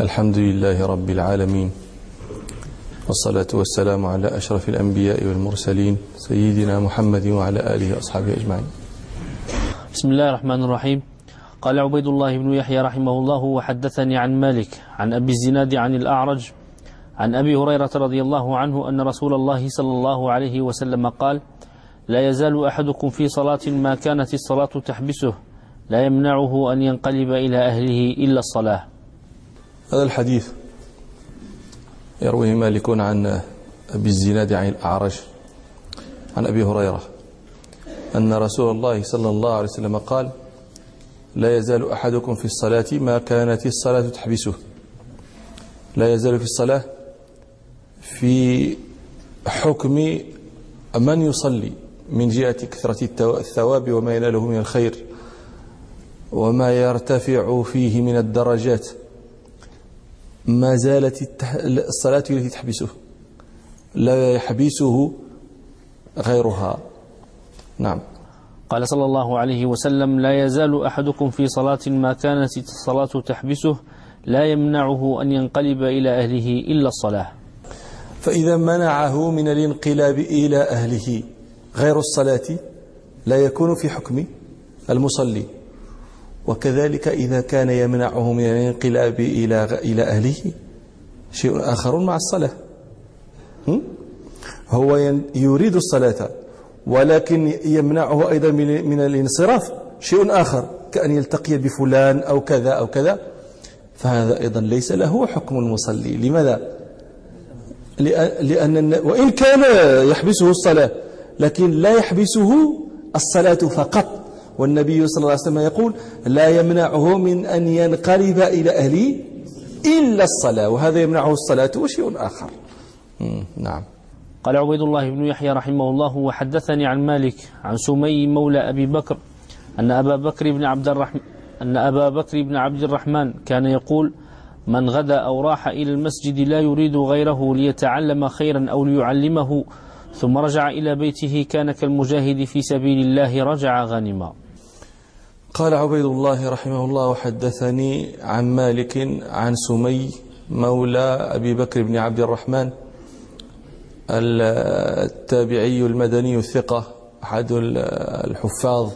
الحمد لله رب العالمين والصلاة والسلام على أشرف الأنبياء والمرسلين سيدنا محمد وعلى آله وأصحابه أجمعين. بسم الله الرحمن الرحيم. قال عبيد الله بن يحيى رحمه الله وحدثني عن مالك عن أبي الزناد عن الأعرج عن أبي هريرة رضي الله عنه أن رسول الله صلى الله عليه وسلم قال لا يزال أحدكم في صلاة ما كانت الصلاة تحبسه لا يمنعه أن ينقلب إلى أهله إلا الصلاة. هذا الحديث يرويه مالك عن أبي الزناد عن الأعرج عن أبي هريرة أن رسول الله صلى الله عليه وسلم قال لا يزال أحدكم في الصلاة ما كانت الصلاة تحبسه. لا يزال في الصلاة في حكم من يصلي من جهة كثرة الثواب وما يناله من الخير وما يرتفع فيه من الدرجات. ما زالت الصلاة التي تحبسه لا يحبسه غيرها. نعم. قال صلى الله عليه وسلم لا يزال أحدكم في صلاة ما كانت الصلاة تحبسه لا يمنعه أن ينقلب إلى أهله إلا الصلاة. فإذا منعه من الانقلاب إلى أهله غير الصلاة لا يكون في حكم المصلي. وكذلك إذا كان يمنعه من الانقلاب إلى إلى أهله شيء آخر مع الصلاة. هو يريد الصلاة ولكن يمنعه أيضا من الانصراف شيء آخر كأن يلتقي بفلان أو كذا أو كذا. فهذا أيضا ليس له حكم المصلي. لماذا؟ لأن وإن كان يحبسه الصلاة لكن لا يحبسه الصلاة فقط. والنبي صلى الله عليه وسلم يقول لا يمنعه من أن ينقلب إلى أهله إلا الصلاة. وهذا يمنعه الصلاة وشيء آخر. نعم. قال عبيد الله بن يحيى رحمه الله وحدثني عن مالك عن سمي مولى أبي بكر أن أبا بكر بن عبد الرحمن أن أبا بكر بن عبد الرحمن كان يقول من غدا أو راح إلى المسجد لا يريد غيره ليتعلم خيرا أو ليعلمه ثم رجع إلى بيته كان كالمجاهد في سبيل الله رجع غانما. قال عبيد الله رحمه الله وحدثني عن مالك عن سمي مولى أبي بكر بن عبد الرحمن التابعي المدني الثقة أحد الحفاظ.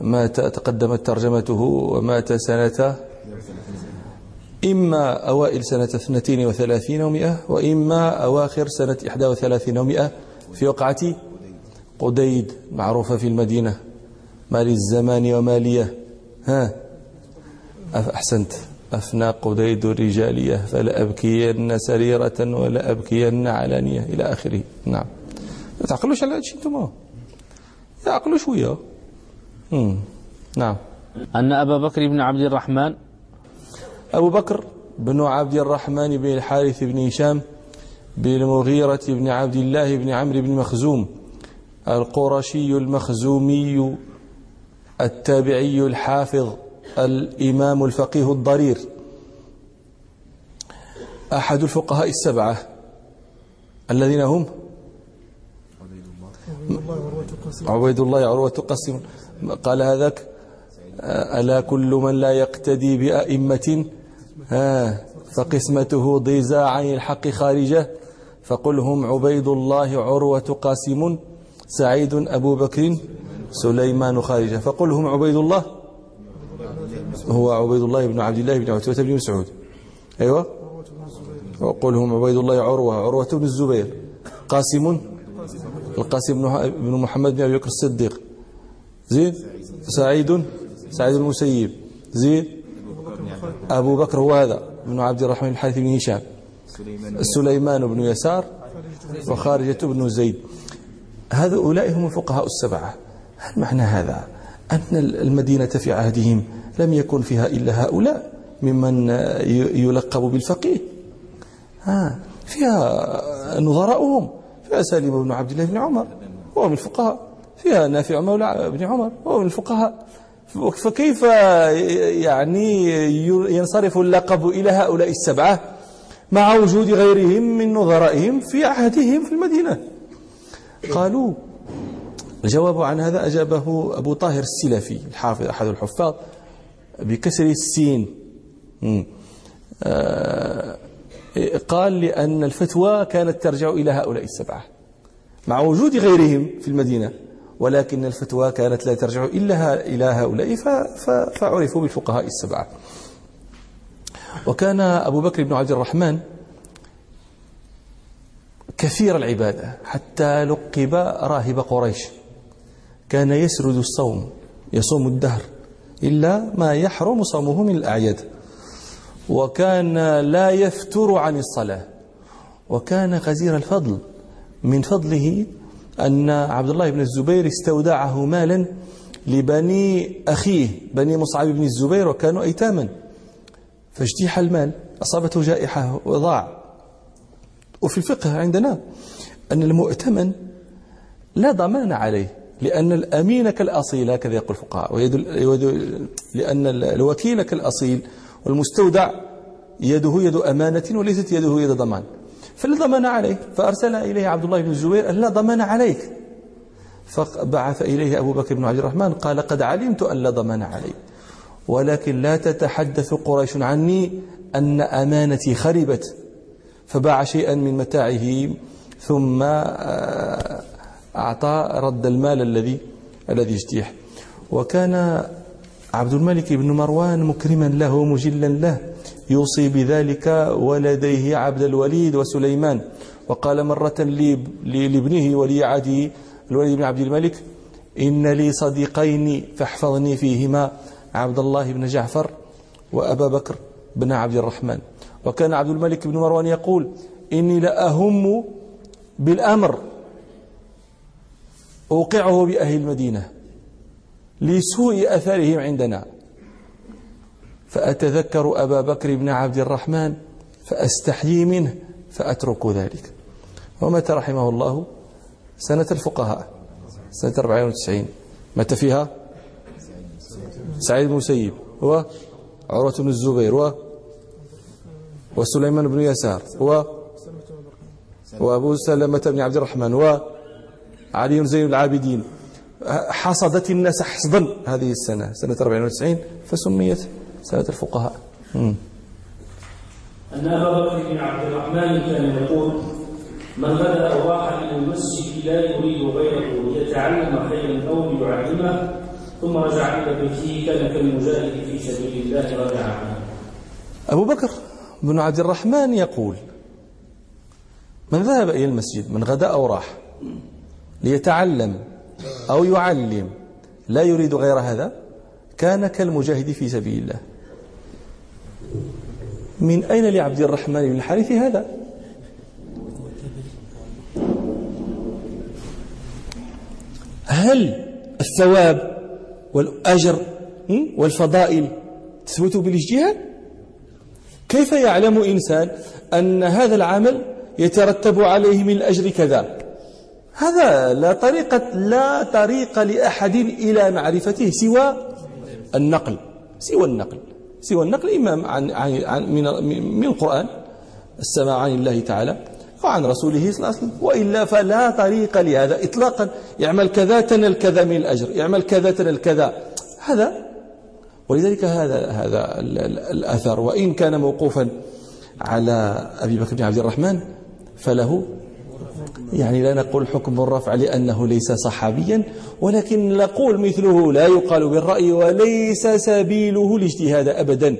مات تقدمت ترجمته ومات سنة إما أوائل سنة 32 ومئة وإما أواخر سنة 31 ومئة في وقعة قديد معروفة في المدينة. مال الزمان ومالية ها؟ أحسنت. أفنى قديد الرجالية فلا أبكين سريرة ولا أبكين علانية. إلى آخره. نعم. ما تعقلوش على هادشي أنتم يعقلوا شوية نعم. أن أبا بكر بن عبد الرحمن أبو بكر بن عبد الرحمن بن الحارث بن هشام بن المغيرة بن عبد الله بن عمرو بن مخزوم. القرشي المخزومي التابعي الحافظ الإمام الفقيه الضرير. أحد الفقهاء السبعة الذين هم عبيد الله عروة قاسم. قال هذاك ألا كل من لا يقتدي بأئمة؟ فقسمته ضيزى عن الحق خارجة. فقل هم عبيد الله عروة قاسم سعيد أبو بكر سليمان خارجة فقل هم عبيد الله هو عبيد الله بن عبد الله بن عتبة بن مسعود. أيوة. وقل هم عبيد الله عروة عروة بن الزبير. قاسم. القاسم بن محمد بن أبي بكر الصديق. زين سعيد. سعيد المسيب. زين أبو بكر هو هذا بن عبد الرحمن الحارث بن هشام. سليمان بن يسار. وخارجة بن زيد. هؤلاء هم الفقهاء السبعة. هل معنى هذا أن المدينة في عهدهم لم يكن فيها إلا هؤلاء ممن يلقب بالفقيه؟ ها فيها نظراؤهم فيها سالم بن عبد الله بن عمر هو من الفقهاء. فيها نافع مولى بن عمر هو من الفقهاء. فكيف يعني ينصرف اللقب إلى هؤلاء السبعة مع وجود غيرهم من نظرائهم في عهدهم في المدينة؟ قالوا الجواب عن هذا أجابه أبو طاهر السلفي الحافظ أحد الحفاظ بكسر السين. آه، قال لأن الفتوى كانت ترجع إلى هؤلاء السبعة مع وجود غيرهم في المدينة ولكن الفتوى كانت لا ترجع إلا إلى هؤلاء فعرفوا بالفقهاء السبعة. وكان أبو بكر بن عبد الرحمن كثير العبادة حتى لقب راهب قريش. كان يسرد الصوم يصوم الدهر إلا ما يحرم صومه من الأعياد. وكان لا يفتر عن الصلاة. وكان غزير الفضل من فضله أن عبد الله بن الزبير استودعه مالا لبني أخيه بني مصعب بن الزبير وكانوا أيتاما. فاجتيح المال أصابته جائحة وضاع. وفي الفقه عندنا أن المؤتمن لا ضمان عليه. لأن الأمين كالأصيل هكذا يقول الفقهاء. لأن الوكيل كالأصيل والمستودع يده يد أمانة وليست يده يد ضمان. فلا ضمان عليه. فأرسل إليه عبد الله بن الزبير لا ضمان عليك. فبعث إليه أبو بكر بن عبد الرحمن قال قد علمت أن لا ضمان علي ولكن لا تتحدث قريش عني أن أمانتي خربت. فباع شيئا من متاعه ثم آه، أعطى رد المال الذي الذي اجتيح. وكان عبد الملك بن مروان مكرما له مجلا له يوصي بذلك ولديه عبد الوليد وسليمان. وقال مرة لابنه ولي عهده الوليد بن عبد الملك إن لي صديقين فاحفظني فيهما عبد الله بن جعفر وأبا بكر بن عبد الرحمن. وكان عبد الملك بن مروان يقول إني لأهم بالأمر. أوقعه بأهل المدينة لسوء أثرهم عندنا. فأتذكر أبا بكر بن عبد الرحمن فأستحيي منه فأترك ذلك. ومتى رحمه الله سنة الفقهاء سنة 94 متى فيها سعيد بن مسيب هو عروة بن الزبير و وسليمان بن يسار و وأبو سلمة بن عبد الرحمن وعلي زين العابدين. حصدت الناس حصدا. هذه السنة سنة 94 فسميت سنة الفقهاء. أن أبا بكر بن عبد الرحمن كان يقول من غدا أو راح إلى المسجد لا يريد غيره ليتعلم خيرا أو ليعلمه ثم رجع إلى بيته كان كالمجاهد في سبيل الله رجع عنه. أبو بكر بن عبد الرحمن يقول من ذهب إلى المسجد من غدأ أو راح؟ ليتعلم أو يعلم. لا يريد غير هذا. كان كالمجاهد في سبيل الله. من أين لعبد الرحمن بن الحارث هذا؟ هل الثواب والأجر والفضائل تثبت بالاجتهاد؟ كيف يعلم إنسان أن هذا العمل يترتب عليه من الأجر كذا؟ هذا لا طريقة لا طريق لأحد إلى معرفته سوى النقل سوى النقل سوى النقل إما عن, عن, عن من, من القرآن السماع عن الله تعالى وعن رسوله صلى الله عليه وسلم وإلا فلا طريق لهذا إطلاقا. يعمل كذا تنل كذا من الأجر يعمل كذا تنل كذا هذا ولذلك هذا هذا الأثر. وإن كان موقوفا على أبي بكر بن عبد الرحمن فله يعني لا نقول حكم الرفع لأنه ليس صحابيا ولكن نقول مثله لا يقال بالرأي وليس سبيله الاجتهاد أبدا.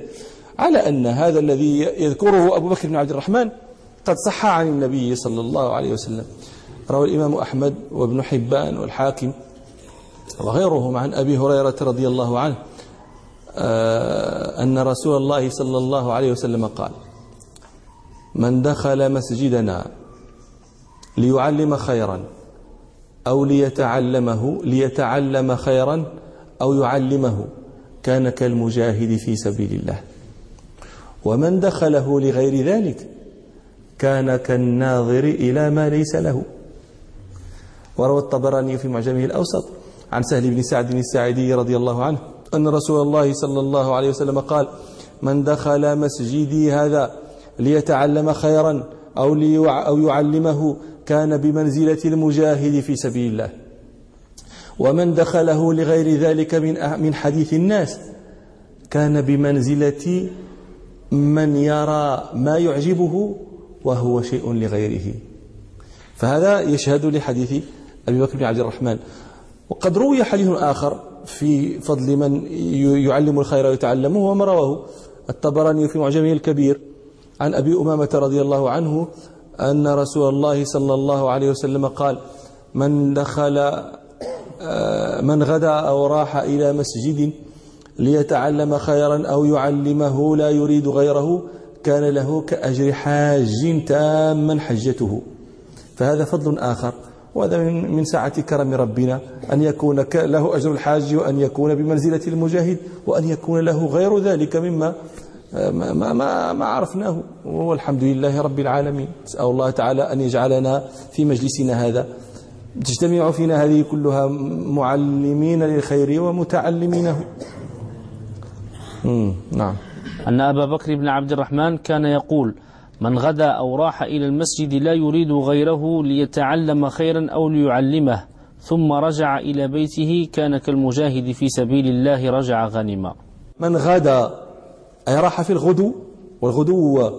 على أن هذا الذي يذكره أبو بكر بن عبد الرحمن قد صح عن النبي صلى الله عليه وسلم. روى الإمام أحمد وابن حبان والحاكم وغيرهم عن أبي هريرة رضي الله عنه آه، أن رسول الله صلى الله عليه وسلم قال من دخل مسجدنا ليعلم خيرا أو ليتعلمه ليتعلم خيرا أو يعلمه. كان كالمجاهد في سبيل الله. ومن دخله لغير ذلك كان كالناظر إلى ما ليس له. وروى الطبراني في معجمه الأوسط عن سهل بن سعد الساعدي رضي الله عنه أن رسول الله صلى الله عليه وسلم قال من دخل مسجدي هذا ليتعلم خيرا أو, أو يعلمه كان بمنزلة المجاهد في سبيل الله. ومن دخله لغير ذلك من من حديث الناس كان بمنزلة من يرى ما يعجبه وهو شيء لغيره. فهذا يشهد لحديث أبي بكر بن عبد الرحمن. وقد روي حديث آخر في فضل من يعلم الخير ويتعلمه وما رواه. الطبراني في معجمه الكبير عن أبي أمامة رضي الله عنه أن رسول الله صلى الله عليه وسلم قال من دخل آه، من غدا أو راح إلى مسجد ليتعلم خيرا أو يعلمه لا يريد غيره كان له كأجر حاج تاما حجته. فهذا فضل آخر وهذا من سعة كرم ربنا أن يكون له أجر الحاج وأن يكون بمنزلة المجاهد وأن يكون له غير ذلك مما ما, ما, ما عرفناه. والحمد لله رب العالمين. نسأل الله تعالى أن يجعلنا في مجلسنا هذا. تجتمع فينا هذه كلها معلمين للخير ومتعلمينه نعم. أن أبا بكر بن عبد الرحمن كان يقول من غدا أو راح إلى المسجد لا يريد غيره ليتعلم خيرا أو ليعلمه ثم رجع إلى بيته كان كالمجاهد في سبيل الله رجع غنما من غدا أي راح في الغدو والغدو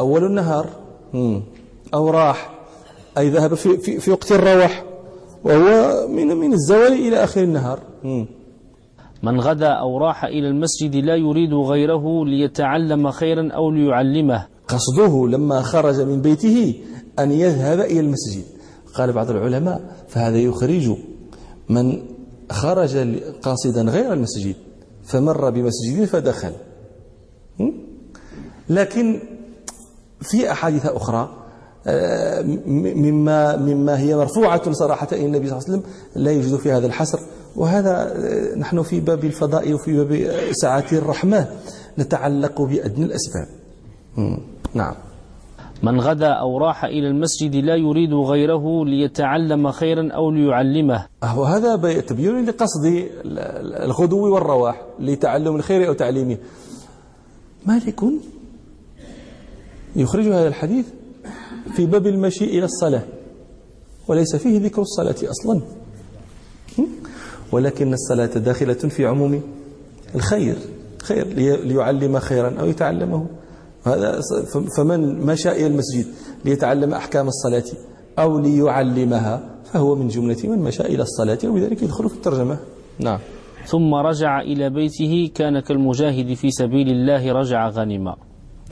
أول النهار أو راح أي ذهب في, في, في وقت الروح وهو من من الزوال إلى آخر النهار من غدا أو راح إلى المسجد لا يريد غيره ليتعلم خيرا أو ليعلمه. قصده لما خرج من بيته أن يذهب إلى المسجد. قال بعض العلماء فهذا يخرج من خرج قاصدا غير المسجد فمر بمسجد فدخل. لكن في أحاديث أخرى آه، مما مما هي مرفوعة صراحة إلى النبي صلى الله عليه وسلم لا يوجد في هذا الحصر. وهذا آه، نحن في باب الفضاء وفي باب ساعات الرحمة نتعلق بأدنى الأسباب. نعم. من غدا أو راح إلى المسجد لا يريد غيره ليتعلم خيرا أو ليعلمه. وهذا تبين لقصد الغدو والرواح لتعلم الخير أو تعليمه. مالك يخرج هذا الحديث في باب المشي إلى الصلاة وليس فيه ذكر الصلاة أصلا. ولكن الصلاة داخلة في عموم الخير خير ليعلم خيرا أو يتعلمه. هذا فمن مشى إلى المسجد ليتعلم أحكام الصلاة أو ليعلمها فهو من جملة من مشى إلى الصلاة وبذلك يدخل في الترجمة. نعم. ثم رجع إلى بيته كان كالمجاهد في سبيل الله رجع غنما.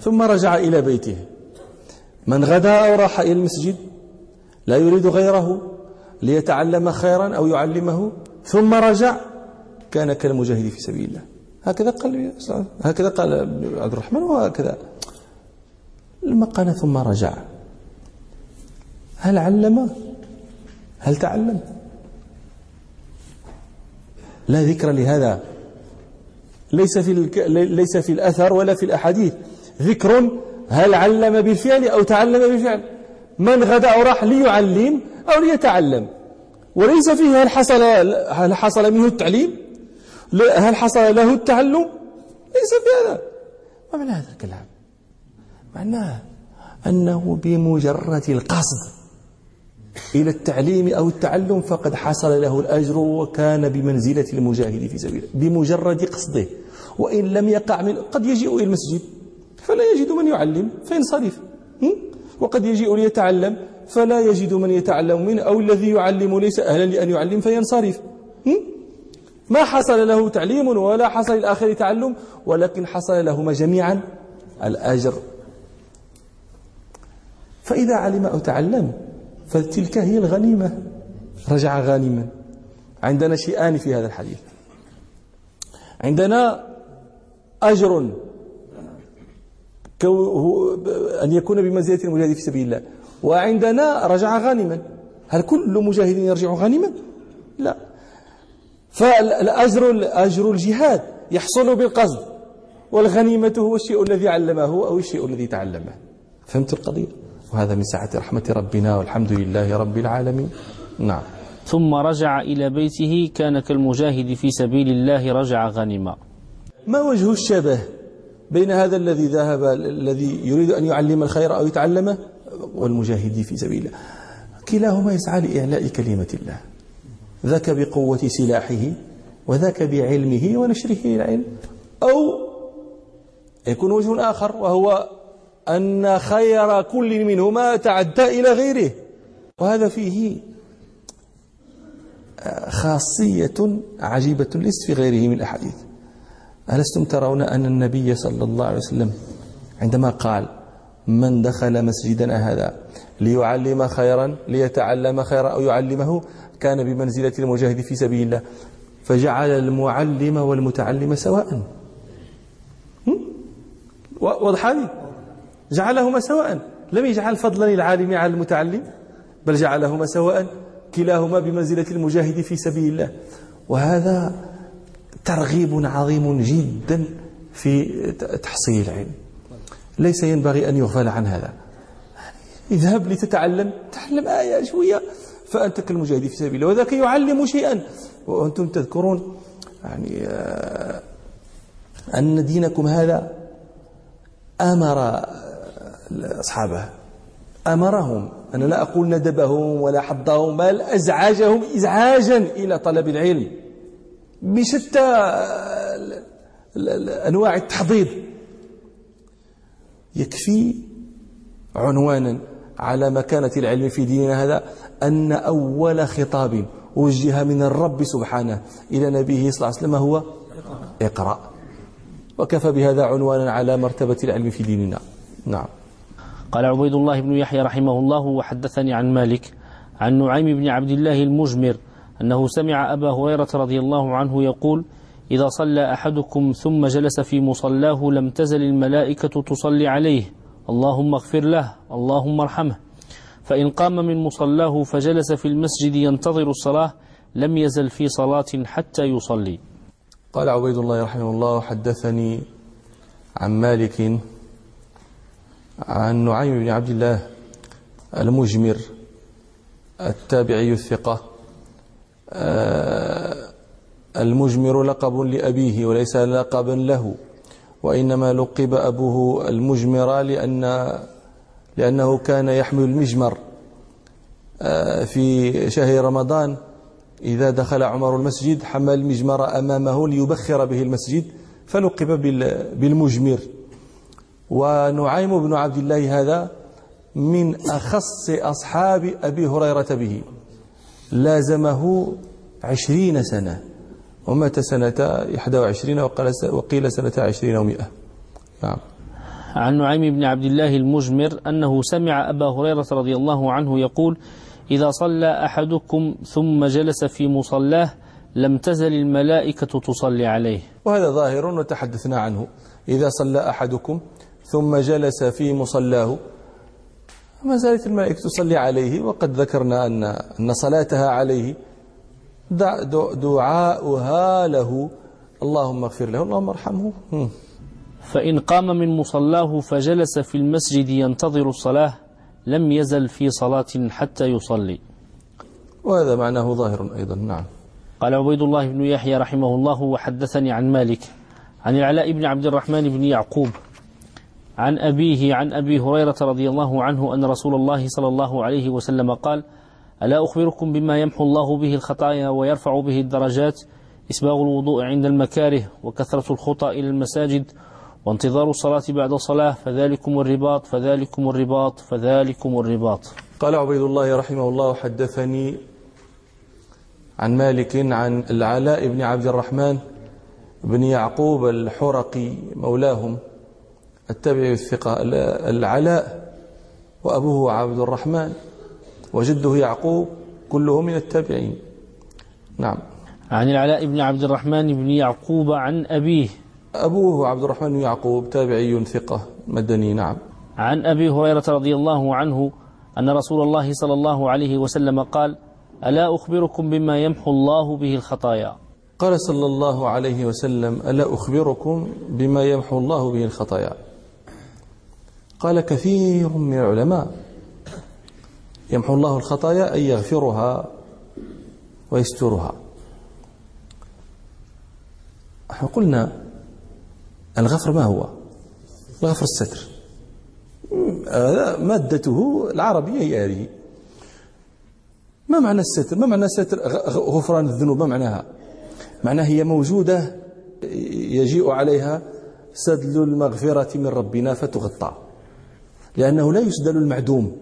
ثم رجع إلى بيته. من غدا أو راح إلى المسجد لا يريد غيره ليتعلم خيرا أو يعلمه. ثم رجع كان كالمجاهد في سبيل الله. هكذا قال هكذا قال عبد الرحمن وهكذا. لما قال ثم رجع. هل علم هل تعلم؟ لا ذكر لهذا. ليس في ليس في الأثر ولا في الأحاديث. ذكر هل علم بالفعل أو تعلم بالفعل. من غدأ راح ليعلم أو ليتعلم. وليس فيه هل حصل هل حصل منه التعليم؟ هل حصل له التعلم؟ ليس في هذا. ما معنى هذا الكلام؟ معناه أنه بمجرد القصد إلى التعليم أو التعلم فقد حصل له الأجر وكان بمنزلة المجاهد في سبيله بمجرد قصده. وإن لم يقع من قد يجيء إلى المسجد فلا يجد من يعلم فينصرف وقد يجيء ليتعلم فلا يجد من يتعلم منه أو الذي يعلم ليس أهلا لأن يعلم فينصرف ما حصل له تعليم ولا حصل للآخر تعلم ولكن حصل لهما جميعا الأجر. فإذا علم أو تعلم فتلك هي الغنيمة. رجع غانما. عندنا شيئان في هذا الحديث. عندنا أجر أن يكون بمنزلة المجاهد في سبيل الله. وعندنا رجع غانما. هل كل مجاهد يرجع غانما؟ لا. فالأجر أجر الجهاد يحصل بالقصد. والغنيمة هو الشيء الذي علمه أو الشيء الذي تعلمه. فهمت القضية؟ وهذا من سعة رحمة ربنا والحمد لله رب العالمين. نعم. ثم رجع إلى بيته كان كالمجاهد في سبيل الله رجع غنما. ما وجه الشبه بين هذا الذي ذهب الذي يريد أن يعلم الخير أو يتعلمه والمجاهد في سبيل الله؟ كلاهما يسعى لإعلاء كلمة الله. ذاك بقوة سلاحه وذاك بعلمه ونشره العلم أو يكون وجه آخر وهو أن خير كل منهما تعدى إلى غيره. وهذا فيه خاصية عجيبة ليست في غيره من الأحاديث. ألستم ترون أن النبي صلى الله عليه وسلم عندما قال من دخل مسجدنا هذا ليعلم خيرا ليتعلم خيرا أو يعلمه كان بمنزلة المجاهد في سبيل الله. فجعل المعلم والمتعلم سواء. واضح هذه؟ جعلهما سواء. لم يجعل فضلا العالم على المتعلم بل جعلهما سواء كلاهما بمنزلة المجاهد في سبيل الله. وهذا ترغيب عظيم جدا في تحصيل العلم. ليس ينبغي أن يغفل عن هذا. اذهب لتتعلم تعلم آية شوية فأنت كالمجاهد في سبيل الله. وذاك يعلم شيئا. وأنتم تذكرون يعني آه، أن دينكم هذا أمر أصحابه أمرهم أنا لا أقول ندبهم ولا حضهم بل أزعجهم إزعاجا إلى طلب العلم بشتى أنواع التحضيض. يكفي عنوانا على مكانة العلم في ديننا هذا أن أول خطاب وجه من الرب سبحانه إلى نبيه صلى الله عليه وسلم هو اقرأ. وكفى بهذا عنوانا على مرتبة العلم في ديننا. نعم. قال عبيد الله بن يحيى رحمه الله وحدثني عن مالك عن نعيم بن عبد الله المجمر أنه سمع أبا هريرة رضي الله عنه يقول إذا صلى أحدكم ثم جلس في مصلاه لم تزل الملائكة تصلي عليه اللهم اغفر له اللهم ارحمه. فإن قام من مصلاه فجلس في المسجد ينتظر الصلاة لم يزل في صلاة حتى يصلي. قال عبيد الله رحمه الله حدثني عن مالك عن نعيم بن عبد الله المجمر التابعي الثقة. آه، المجمر لقب لأبيه وليس لقبا له وإنما لقب أبوه المجمر لأن لأنه كان يحمل المجمر. آه، في شهر رمضان إذا دخل عمر المسجد حمل المجمر أمامه ليبخر به المسجد فلقب بالمجمر. ونعيم بن عبد الله هذا من أخص أصحاب أبي هريرة به. لازمه عشرين سنة ومات سنة 21 وقيل سنة 20 ومئة. نعم. عن نعيم بن عبد الله المجمر أنه سمع أبا هريرة رضي الله عنه يقول إذا صلى أحدكم ثم جلس في مصلاه لم تزل الملائكة تصلي عليه. وهذا ظاهر وتحدثنا عنه. إذا صلى أحدكم ثم جلس في مصلاه. ما زالت الملائكة تصلي عليه وقد ذكرنا أن أن صلاتها عليه. دعاؤها له. اللهم اغفر له اللهم ارحمه. فإن قام من مصلاه فجلس في المسجد ينتظر الصلاة لم يزل في صلاة حتى يصلي. وهذا معناه ظاهر أيضا نعم. قال عبيد الله بن يحيى رحمه الله وحدثني عن مالك عن العلاء بن عبد الرحمن بن يعقوب عن أبيه عن أبي هريرة رضي الله عنه أن رسول الله صلى الله عليه وسلم قال ألا أخبركم بما يمحو الله به الخطايا ويرفع به الدرجات إسباغ الوضوء عند المكاره وكثرة الخطى إلى المساجد وانتظار الصلاة بعد الصلاة فذلكم الرباط فذلكم الرباط فذلكم الرباط. قال عبيد الله رحمه الله حدثني عن مالك عن العلاء بن عبد الرحمن بن يعقوب الحرقي مولاهم. التابعي الثقة العلاء وأبوه عبد الرحمن وجده يعقوب كله من التابعين. نعم. عن العلاء بن عبد الرحمن بن يعقوب عن أبيه. أبوه عبد الرحمن بن يعقوب تابعي ثقة مدني. نعم. عن أبي هريرة رضي الله عنه أن رسول الله صلى الله عليه وسلم قال ألا أخبركم بما يمحو الله به الخطايا؟ قال صلى الله عليه وسلم ألا أخبركم بما يمحو الله به الخطايا؟ قال كثير من العلماء يمحو الله الخطايا أي يغفرها ويسترها. قلنا الغفر ما هو؟ الغفر الستر. مادته العربية هي هذه. ما معنى الستر؟ ما معنى ستر غفران الذنوب ما معناها؟ معناها هي موجودة يجيء عليها سدل المغفرة من ربنا فتغطى. لأنه لا يسدل المعدوم.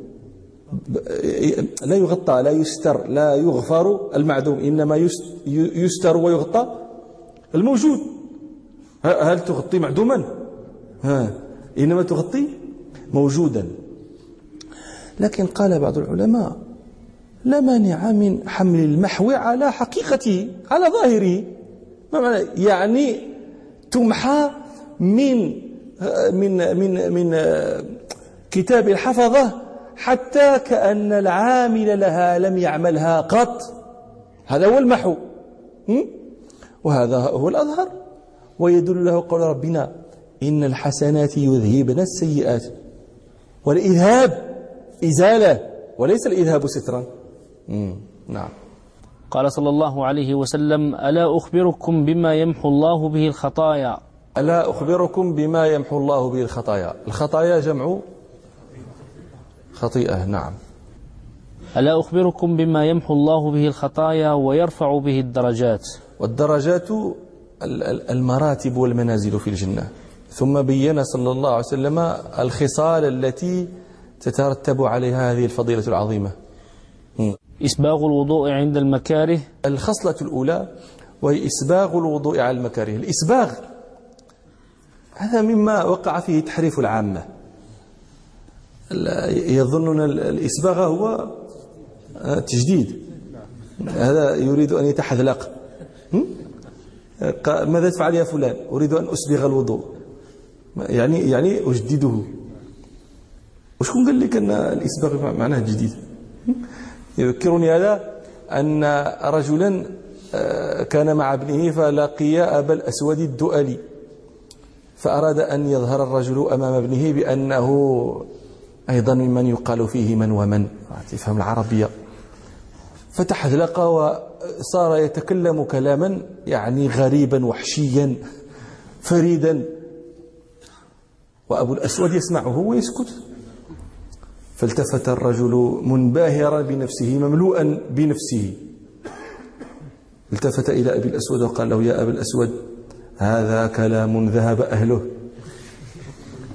لا يغطى لا يستر لا يغفر المعدوم. إنما يستر ويغطى الموجود. هل تغطي معدوما؟ ها إنما تغطي موجودا. لكن قال بعض العلماء لا مانع من حمل المحو على حقيقته على ظاهره. ما معنى؟ يعني تمحى من من من من كتاب الحفظة حتى كأن العامل لها لم يعملها قط. هذا هو المحو. وهذا هو الأظهر. ويدل له قول ربنا إن الحسنات يذهبن السيئات. والإذهاب إزالة وليس الإذهاب سترا. نعم. قال صلى الله عليه وسلم ألا أخبركم بما يمحو الله به الخطايا؟ ألا أخبركم بما يمحو الله به الخطايا. الخطايا جمع خطيئة نعم. ألا أخبركم بما يمحو الله به الخطايا ويرفع به الدرجات؟ والدرجات المراتب والمنازل في الجنة. ثم بين صلى الله عليه وسلم الخصال التي تترتب عليها هذه الفضيلة العظيمة. إسباغ الوضوء عند المكاره؟ الخصلة الأولى وهي إسباغ الوضوء على المكاره. الإسباغ هذا مما وقع فيه تحريف العامة. يظنون الإسباغ هو تجديد. هذا يريد أن يتحذلق. ماذا تفعل يا فلان؟ أريد أن أسبغ الوضوء. يعني يعني أجدده. وشكون قال لك أن الإسباغ معناه جديد؟ يذكرني هذا أن رجلا آه، كان مع ابنه فلقي أبا الأسود الدؤلي فأراد أن يظهر الرجل أمام ابنه بأنه أيضا ممن يقال فيه من ومن. تفهم العربية. فتحذلق وصار يتكلم كلاما يعني غريبا وحشيا فريدا. وأبو الأسود يسمعه ويسكت. فالتفت الرجل منبهرا بنفسه مملوءا بنفسه. التفت إلى أبي الأسود وقال له يا أبا الأسود هذا كلام ذهب أهله.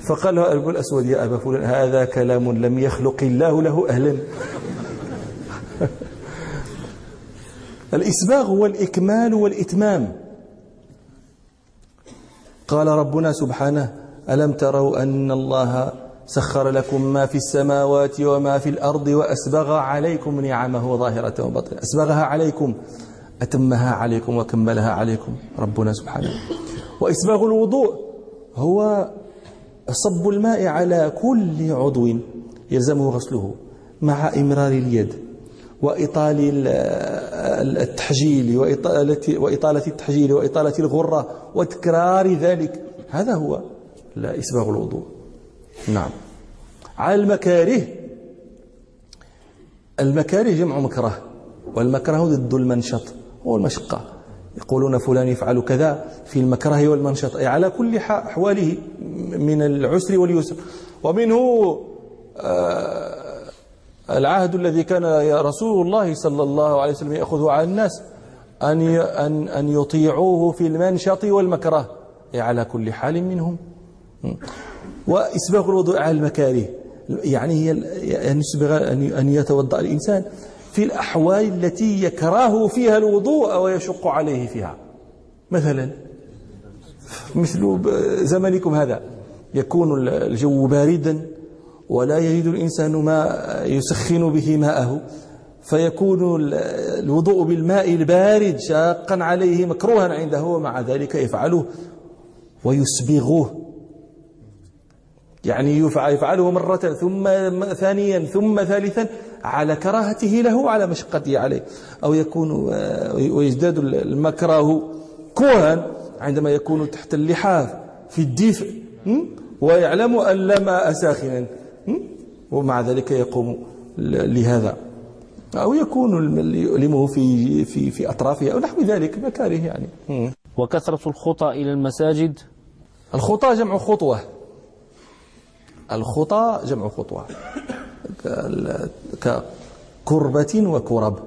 فقال له أبو الأسود يا أبا فلان هذا كلام لم يخلق الله له أهلا. الإسباغ هو الإكمال والإتمام. قال ربنا سبحانه ألم تروا أن الله سخر لكم ما في السماوات وما في الأرض وأسبغ عليكم نعمه ظاهرة وبطنة أسبغها عليكم أتمها عليكم وكملها عليكم ربنا سبحانه. وإسباغ الوضوء هو صب الماء على كل عضو يلزمه غسله مع إمرار اليد وإطال التحجيل وإطالة, التحجيل وإطالة الغرة وتكرار ذلك. هذا هو إسباغ الوضوء. نعم. على المكاره المكاره جمع مكره والمكره ضد المنشط هو المشقة يقولون فلان يفعل كذا في المكره والمنشط. أي على كل أحواله من العسر واليسر. ومنه آه، العهد الذي كان رسول الله صلى الله عليه وسلم يأخذه على الناس أن أن أن يطيعوه في المنشط والمكره. أي على كل حال منهم. وإسباغ الوضوء على المكاره. يعني هي أن يسبغ أن يتوضأ الإنسان. في الأحوال التي يكره فيها الوضوء ويشق عليه فيها. مثلا مثل زمنكم هذا. يكون الجو باردا ولا يجد الإنسان ما يسخن به ماءه. فيكون الوضوء بالماء البارد شاقا عليه مكروها عنده ومع ذلك يفعله ويسبغه. يعني يفعله مرة ثم ثانيا ثم ثالثا على كراهته له على مشقته عليه. أو يكون آه، ويزداد المكره كوها عندما يكون تحت اللحاف في الدفء ويعلم أن لا ماء ساخنا ومع ذلك يقوم لهذا. أو يكون يؤلمه في في في أطرافه أو نحو ذلك مكاره يعني. وكثرة الخطى إلى المساجد؟ الخطى جمع خطوة. الخطى جمع خطوة. كقربة وكرب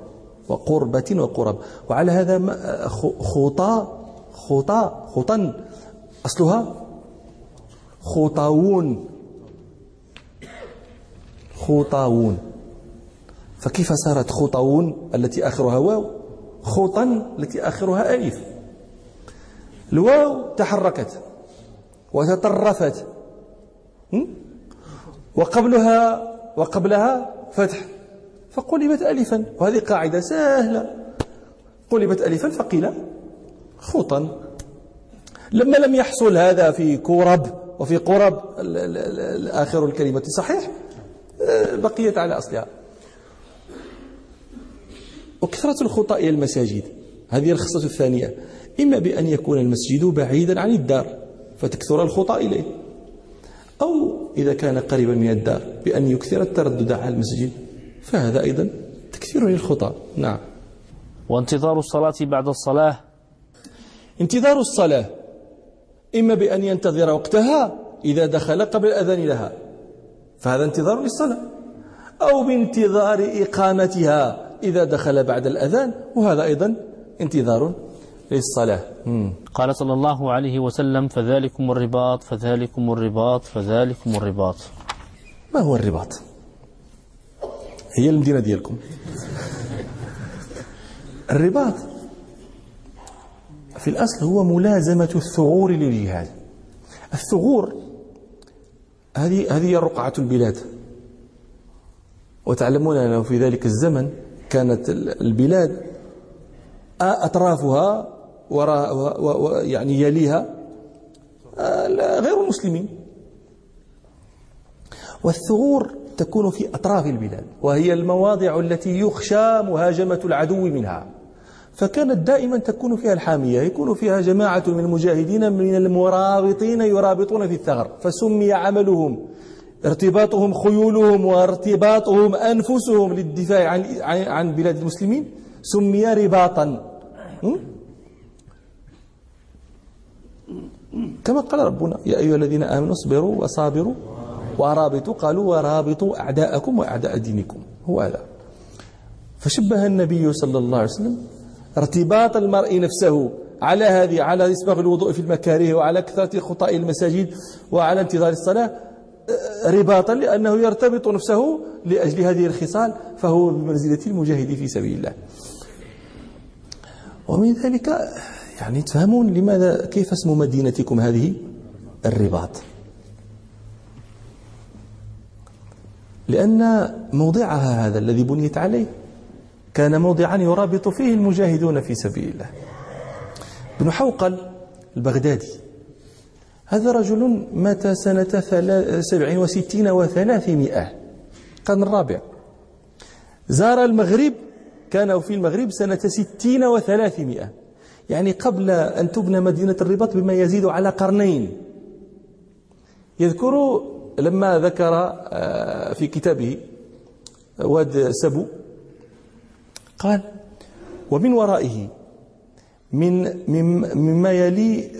وقربة وقرب. وعلى هذا خطى خطى خطا أصلها خطاوون خطاوون فكيف صارت خطاوون التي آخرها واو؟ خطا التي آخرها ألف. الواو تحركت وتطرفت. وقبلها وقبلها فتح. فقلبت ألفا. وهذه قاعدة سهلة. قلبت ألفا فقيل خطأ. لما لم يحصل هذا في كورب وفي قرب آخر الكلمة صحيح آه، بقيت على أصلها. وكثرة الخطأ إلى المساجد. هذه الخصلة الثانية. إما بأن يكون المسجد بعيدا عن الدار فتكثر الخطأ إليه. أو إذا كان قريبا من الدار بأن يكثر التردد على المسجد. فهذا أيضا تكثير للخطأ. نعم. وانتظار الصلاة بعد الصلاة. انتظار الصلاة. إما بأن ينتظر وقتها إذا دخل قبل الأذان لها. فهذا انتظار للصلاة. أو بانتظار إقامتها إذا دخل بعد الأذان. وهذا أيضا انتظار للصلاة قال صلى الله عليه وسلم فذلكم الرباط فذلكم الرباط فذلكم الرباط. ما هو الرباط؟ هي المدينة ديالكم. الرباط في الأصل هو ملازمة الثغور للجهاد. الثغور هذه هذه رقعة البلاد. وتعلمون أنه في ذلك الزمن كانت البلاد أطرافها وراء يعني يليها غير المسلمين. والثغور تكون في أطراف البلاد وهي المواضع التي يخشى مهاجمة العدو منها. فكانت دائما تكون فيها الحامية يكون فيها جماعة من المجاهدين من المرابطين يرابطون في الثغر. فسمي عملهم ارتباطهم خيولهم وارتباطهم أنفسهم للدفاع عن عن بلاد المسلمين سمي رباطا. كما قال ربنا يا أيها الذين آمنوا اصبروا وصابروا ورابطوا قالوا ورابطوا أعداءكم وأعداء دينكم. هو هذا. فشبه النبي صلى الله عليه وسلم ارتباط المرء نفسه على هذه على إسباغ الوضوء في المكاره وعلى كثرة خطاء المساجد وعلى انتظار الصلاة رباطا لأنه يرتبط نفسه لأجل هذه الخصال فهو بمنزلة المجاهد في سبيل الله. ومن ذلك يعني تفهمون لماذا كيف اسم مدينتكم هذه؟ الرباط. لأن موضعها هذا الذي بنيت عليه. كان موضعا يرابط فيه المجاهدون في سبيل الله. ابن حوقل البغدادي. هذا رجل مات سنة سبع وستين وثلاثمائة. القرن الرابع زار المغرب كان في المغرب سنة ستين وثلاثمائة. يعني قبل أن تبنى مدينة الرباط بما يزيد على قرنين. يذكر لما ذكر آه، في كتابه واد سبو قال ومن ورائه من مما يلي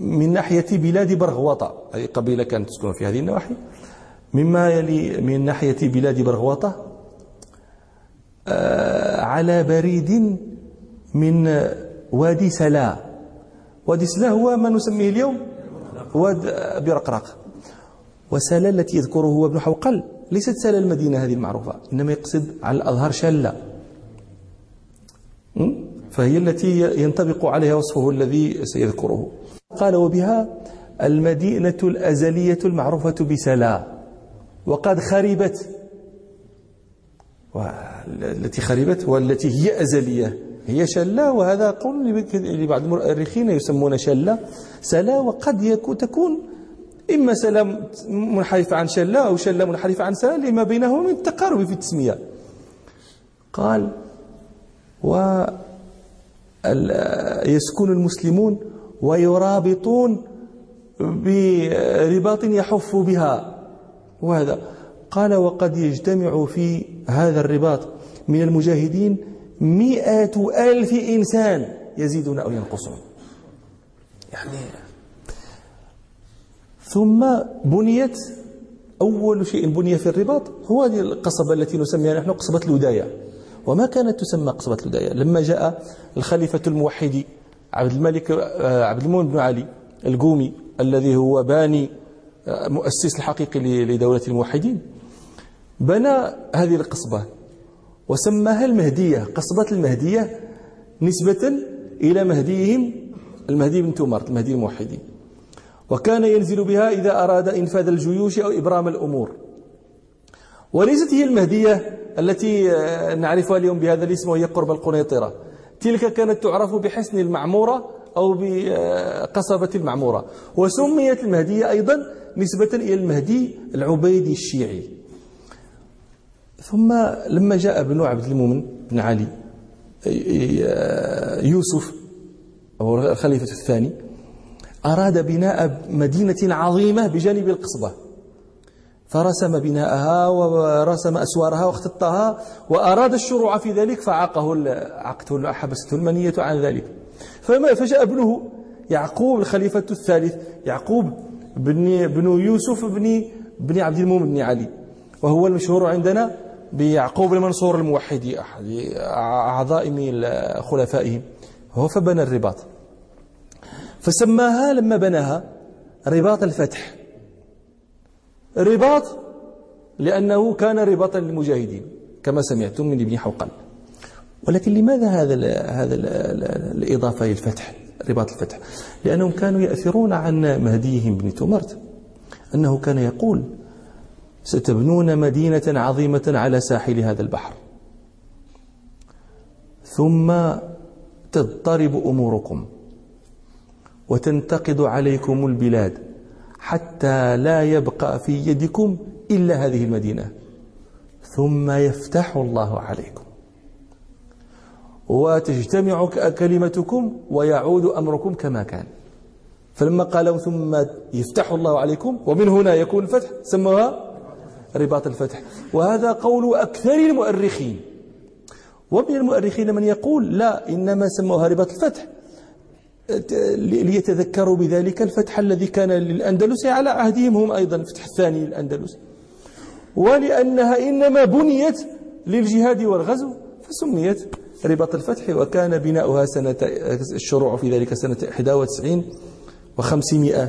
من ناحية بلاد برغوطة أي قبيلة كانت تسكن في هذه النواحي. مما يلي من ناحية بلاد برغوطة آه، على بريد من وادي سلا. وادي سلا هو ما نسميه اليوم. واد برقرق وسلا التي يذكره هو ابن حوقل. ليست سلا المدينة هذه المعروفة إنما يقصد على الأظهر شلة فهي التي ينطبق عليها وصفه الذي سيذكره. قال وبها المدينة الأزلية المعروفة بسلا. وقد خربت. التي خربت والتي هي أزلية. هي شلة وهذا قول لبعض المؤرخين يسمون شلة. سلا وقد تكون إما سلام منحرفة عن شلة أو شلة منحرفة عن سلا لما بينهما من التقارب في التسمية. قال و يسكن المسلمون ويرابطون برباط يحف بها. وهذا. قال وقد يجتمع في هذا الرباط من المجاهدين مئة ألف إنسان يزيدون أو ينقصون. يعني ثم بنيت أول شيء بني في الرباط هو هذه القصبة التي نسميها نحن قصبة الوداية. وما كانت تسمى قصبة الوداية؟ لما جاء الخليفة الموحد عبد الملك آه، عبد المؤمن بن علي القومي الذي هو باني مؤسس الحقيقي لدولة الموحدين. بنى هذه القصبة. وسماها المهدية قصبة المهدية نسبة إلى مهديهم المهدي بن تومرت المهدي الموحدين. وكان ينزل بها إذا أراد إنفاذ الجيوش أو إبرام الأمور. وليست هي المهدية التي آه، نعرفها اليوم بهذا الاسم وهي قرب القنيطرة. تلك كانت تعرف بحسن المعمورة أو بقصبة المعمورة. وسميت المهدية أيضا نسبة إلى المهدي العبيدي الشيعي. ثم لما جاء ابن عبد المؤمن بن علي يوسف أو الخليفة الثاني أراد بناء مدينة عظيمة بجانب القصبة. فرسم بناءها ورسم أسوارها واختطها وأراد الشروع في ذلك فعاقه عقته حبسته المنية عن ذلك. فما فجاء ابنه يعقوب الخليفة الثالث يعقوب بن بن يوسف بن بن عبد المؤمن بن علي وهو المشهور عندنا بيعقوب المنصور الموحد أحد عظائم خلفائهم هو فبنى الرباط. فسماها لما بناها رباط الفتح. رباط لأنه كان رباطا للمجاهدين كما سمعتم من ابن حوقل. ولكن لماذا هذا ال هذا ال الإضافة للفتح رباط الفتح؟ لأنهم كانوا يأثرون عن مهديهم بن تمرت أنه كان يقول ستبنون مدينة عظيمة على ساحل هذا البحر. ثم تضطرب أموركم وتنتقد عليكم البلاد حتى لا يبقى في يدكم إلا هذه المدينة. ثم يفتح الله عليكم. وتجتمع كلمتكم ويعود أمركم كما كان. فلما قالوا ثم يفتح الله عليكم ومن هنا يكون الفتح سموها رباط الفتح. وهذا قول أكثر المؤرخين. ومن المؤرخين من يقول لا إنما سموها رباط الفتح. ليتذكروا بذلك الفتح الذي كان للأندلس على عهدهم هم أيضا الفتح الثاني للأندلس ولأنها إنما بنيت للجهاد والغزو فسميت رباط الفتح وكان بناؤها سنة الشروع في ذلك سنة 91 و500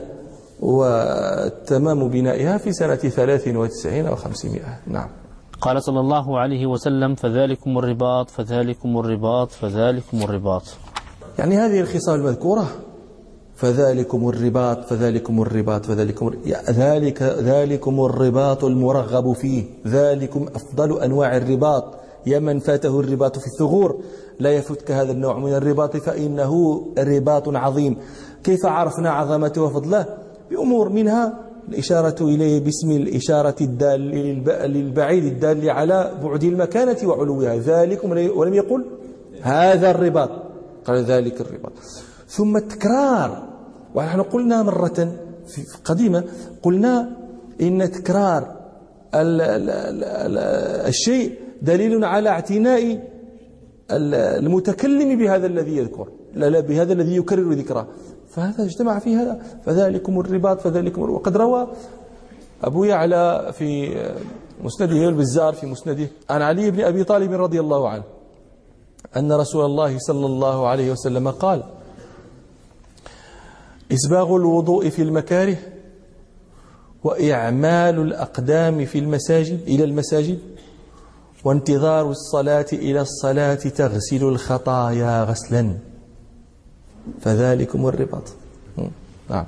وتمام بنائها في سنة 93 أو 500 نعم. قال صلى الله عليه وسلم فذلكم الرباط فذلكم الرباط فذلكم الرباط. يعني هذه الخصال المذكورة. فذلكم الرباط فذلكم الرباط فذلكم ذلك ذلكم الرباط المرغب فيه ذلكم أفضل أنواع الرباط. يا من فاته الرباط في الثغور لا يفتك هذا النوع من الرباط فإنه رباط عظيم. كيف عرفنا عظمته وفضله؟ بأمور منها الإشارة إليه باسم الإشارة الدال للبعيد الدال على بعد المكانة وعلوها. ذلك ولم يقل هذا الرباط. قال ذلك الرباط. ثم التكرار. ونحن قلنا مرة في قديمة قلنا إن تكرار الشيء دليل على اعتناء المتكلم بهذا الذي يذكر. لا لا بهذا الذي يكرر ذكره. فهذا اجتمع في هذا فذلكم الرباط فذلكم وقد روى أبو يعلى في مسنده البزار في مسنده عن علي بن أبي طالب رضي الله عنه أن رسول الله صلى الله عليه وسلم قال إسباغ الوضوء في المكاره وإعمال الأقدام في المساجد إلى المساجد وانتظار الصلاة إلى الصلاة تغسل الخطايا غسلا. فذلكم الرباط. نعم.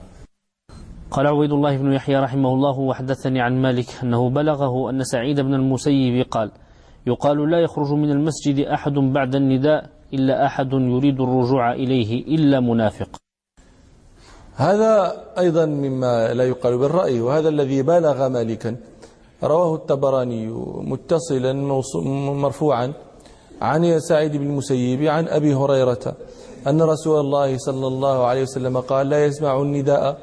قال عبيد الله بن يحيى رحمه الله وحدثني عن مالك أنه بلغه أن سعيد بن المسيب قال يقال لا يخرج من المسجد أحد بعد النداء إلا أحد يريد الرجوع إليه إلا منافق. هذا أيضا مما لا يقال بالرأي وهذا الذي بالغ مالكا. رواه الطبراني متصلا مرفوعا عن سعيد بن المسيب عن أبي هريرة أن رسول الله صلى الله عليه وسلم قال لا يسمع النداء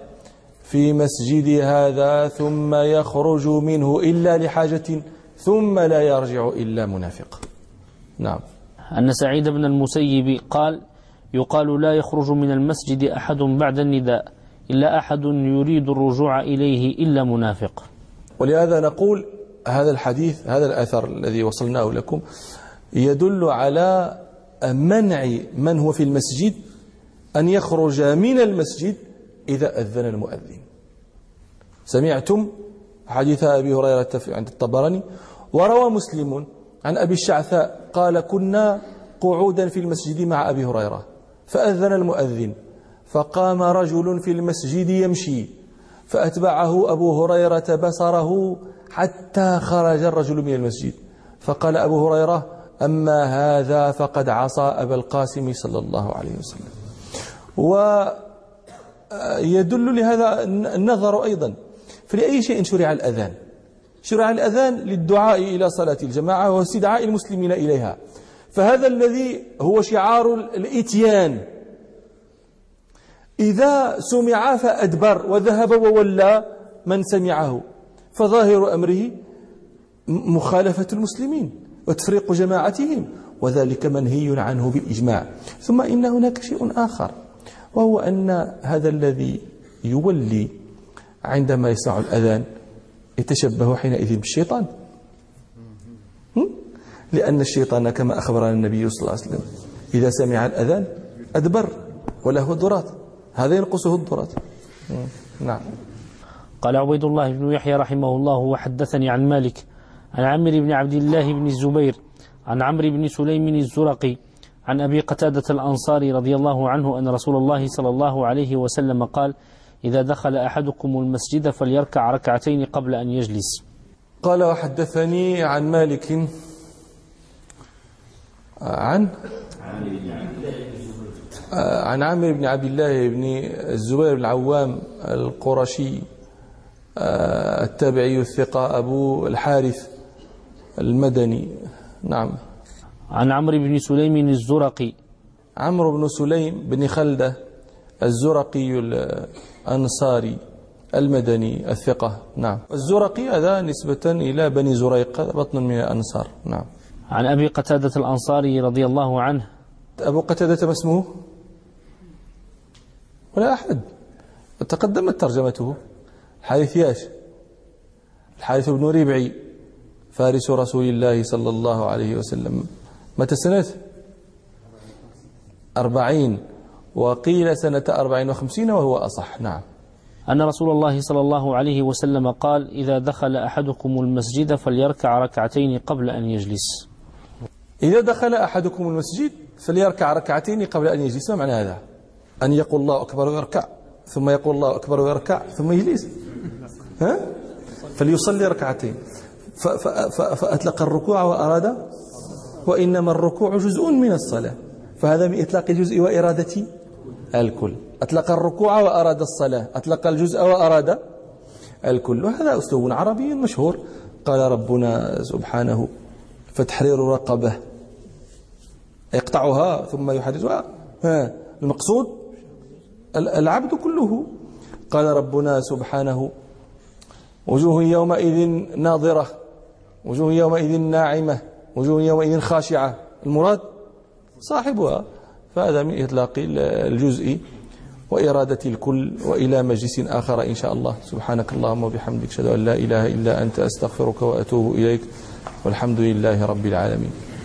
في مسجد هذا ثم يخرج منه إلا لحاجة ثم لا يرجع إلا منافق. نعم. أن سعيد بن المسيب قال يقال لا يخرج من المسجد أحد بعد النداء إلا أحد يريد الرجوع إليه إلا منافق. ولهذا نقول هذا الحديث هذا الأثر الذي وصلناه لكم يدل على منع من هو في المسجد أن يخرج من المسجد إذا أذن المؤذن. سمعتم حديث أبي هريرة عند الطبراني؟ وروى مسلم عن أبي الشعثاء قال كنا قعودا في المسجد مع أبي هريرة فأذن المؤذن فقام رجل في المسجد يمشي فأتبعه أبو هريرة بصره حتى خرج الرجل من المسجد فقال أبو هريرة أما هذا فقد عصى أبا القاسم صلى الله عليه وسلم. ويدل لهذا النظر أيضا. فلأي شيء شرع الأذان؟ شرع الأذان للدعاء إلى صلاة الجماعة واستدعاء المسلمين إليها. فهذا الذي هو شعار الإتيان. إذا سمع فأدبر وذهب وولى من سمعه فظاهر أمره مخالفة المسلمين. وتفريق جماعتهم وذلك منهي عنه بالإجماع. ثم إن هناك شيء آخر وهو أن هذا الذي يولي عندما يسمع الأذان يتشبه حينئذ بالشيطان. لأن الشيطان كما أخبرنا النبي صلى الله عليه وسلم إذا سمع الأذان أدبر وله الدرات. هذا ينقصه الدرات. نعم. قال عبيد الله بن يحيى رحمه الله وحدثني عن مالك عن عمرو بن عبد الله بن الزبير عن عمرو بن سليم الزرقي عن أبي قتادة الأنصاري رضي الله عنه أن رسول الله صلى الله عليه وسلم قال إذا دخل أحدكم المسجد فليركع ركعتين قبل أن يجلس. قال وحدثني عن مالك. عن؟ عن عامر بن عبد الله بن الزبير بن العوام القرشي التابعي الثقة أبو الحارث. المدني. نعم. عن عمرو بن سليم الزرقي. عمرو بن سليم بن خلدة الزرقي الأنصاري المدني الثقة. نعم. الزرقي هذا نسبة إلى بني زريق بطن من الأنصار. نعم. عن أبي قتادة الأنصاري رضي الله عنه. أبو قتادة ما اسمه؟ ولا أحد. تقدمت ترجمته. حارث ياش الحارث بن ربعي فارس رسول الله صلى الله عليه وسلم. متى سنة أربعين. وقيل سنة أربعين وخمسين وهو أصح. نعم. أن رسول الله صلى الله عليه وسلم قال إذا دخل أحدكم المسجد فليركع ركعتين قبل أن يجلس. إذا دخل أحدكم المسجد فليركع ركعتين قبل أن يجلس. ما معنى هذا؟ أن يقول الله أكبر ويركع ثم يقول الله أكبر ويركع ثم يجلس. ها؟ فليصلي ركعتين. فأطلق الركوع وأراد وإنما الركوع جزء من الصلاة. فهذا من إطلاق الجزء وإرادة الكل. أطلق الركوع وأراد الصلاة. أطلق الجزء وأراد الكل. وهذا أسلوب عربي مشهور. قال ربنا سبحانه فتحرير رقبة. يقطعها ثم يحررها المقصود؟ العبد كله. قال ربنا سبحانه وجوه يومئذ ناظرة. وجوه يومئذ ناعمة وجوه يومئذ خاشعة. المراد صاحبها. فهذا من إطلاق الجزء وإرادة الكل وإلى مجلس آخر إن شاء الله. سبحانك اللهم وبحمدك أشهد أن لا إله إلا أنت أستغفرك وأتوب إليك. والحمد لله رب العالمين.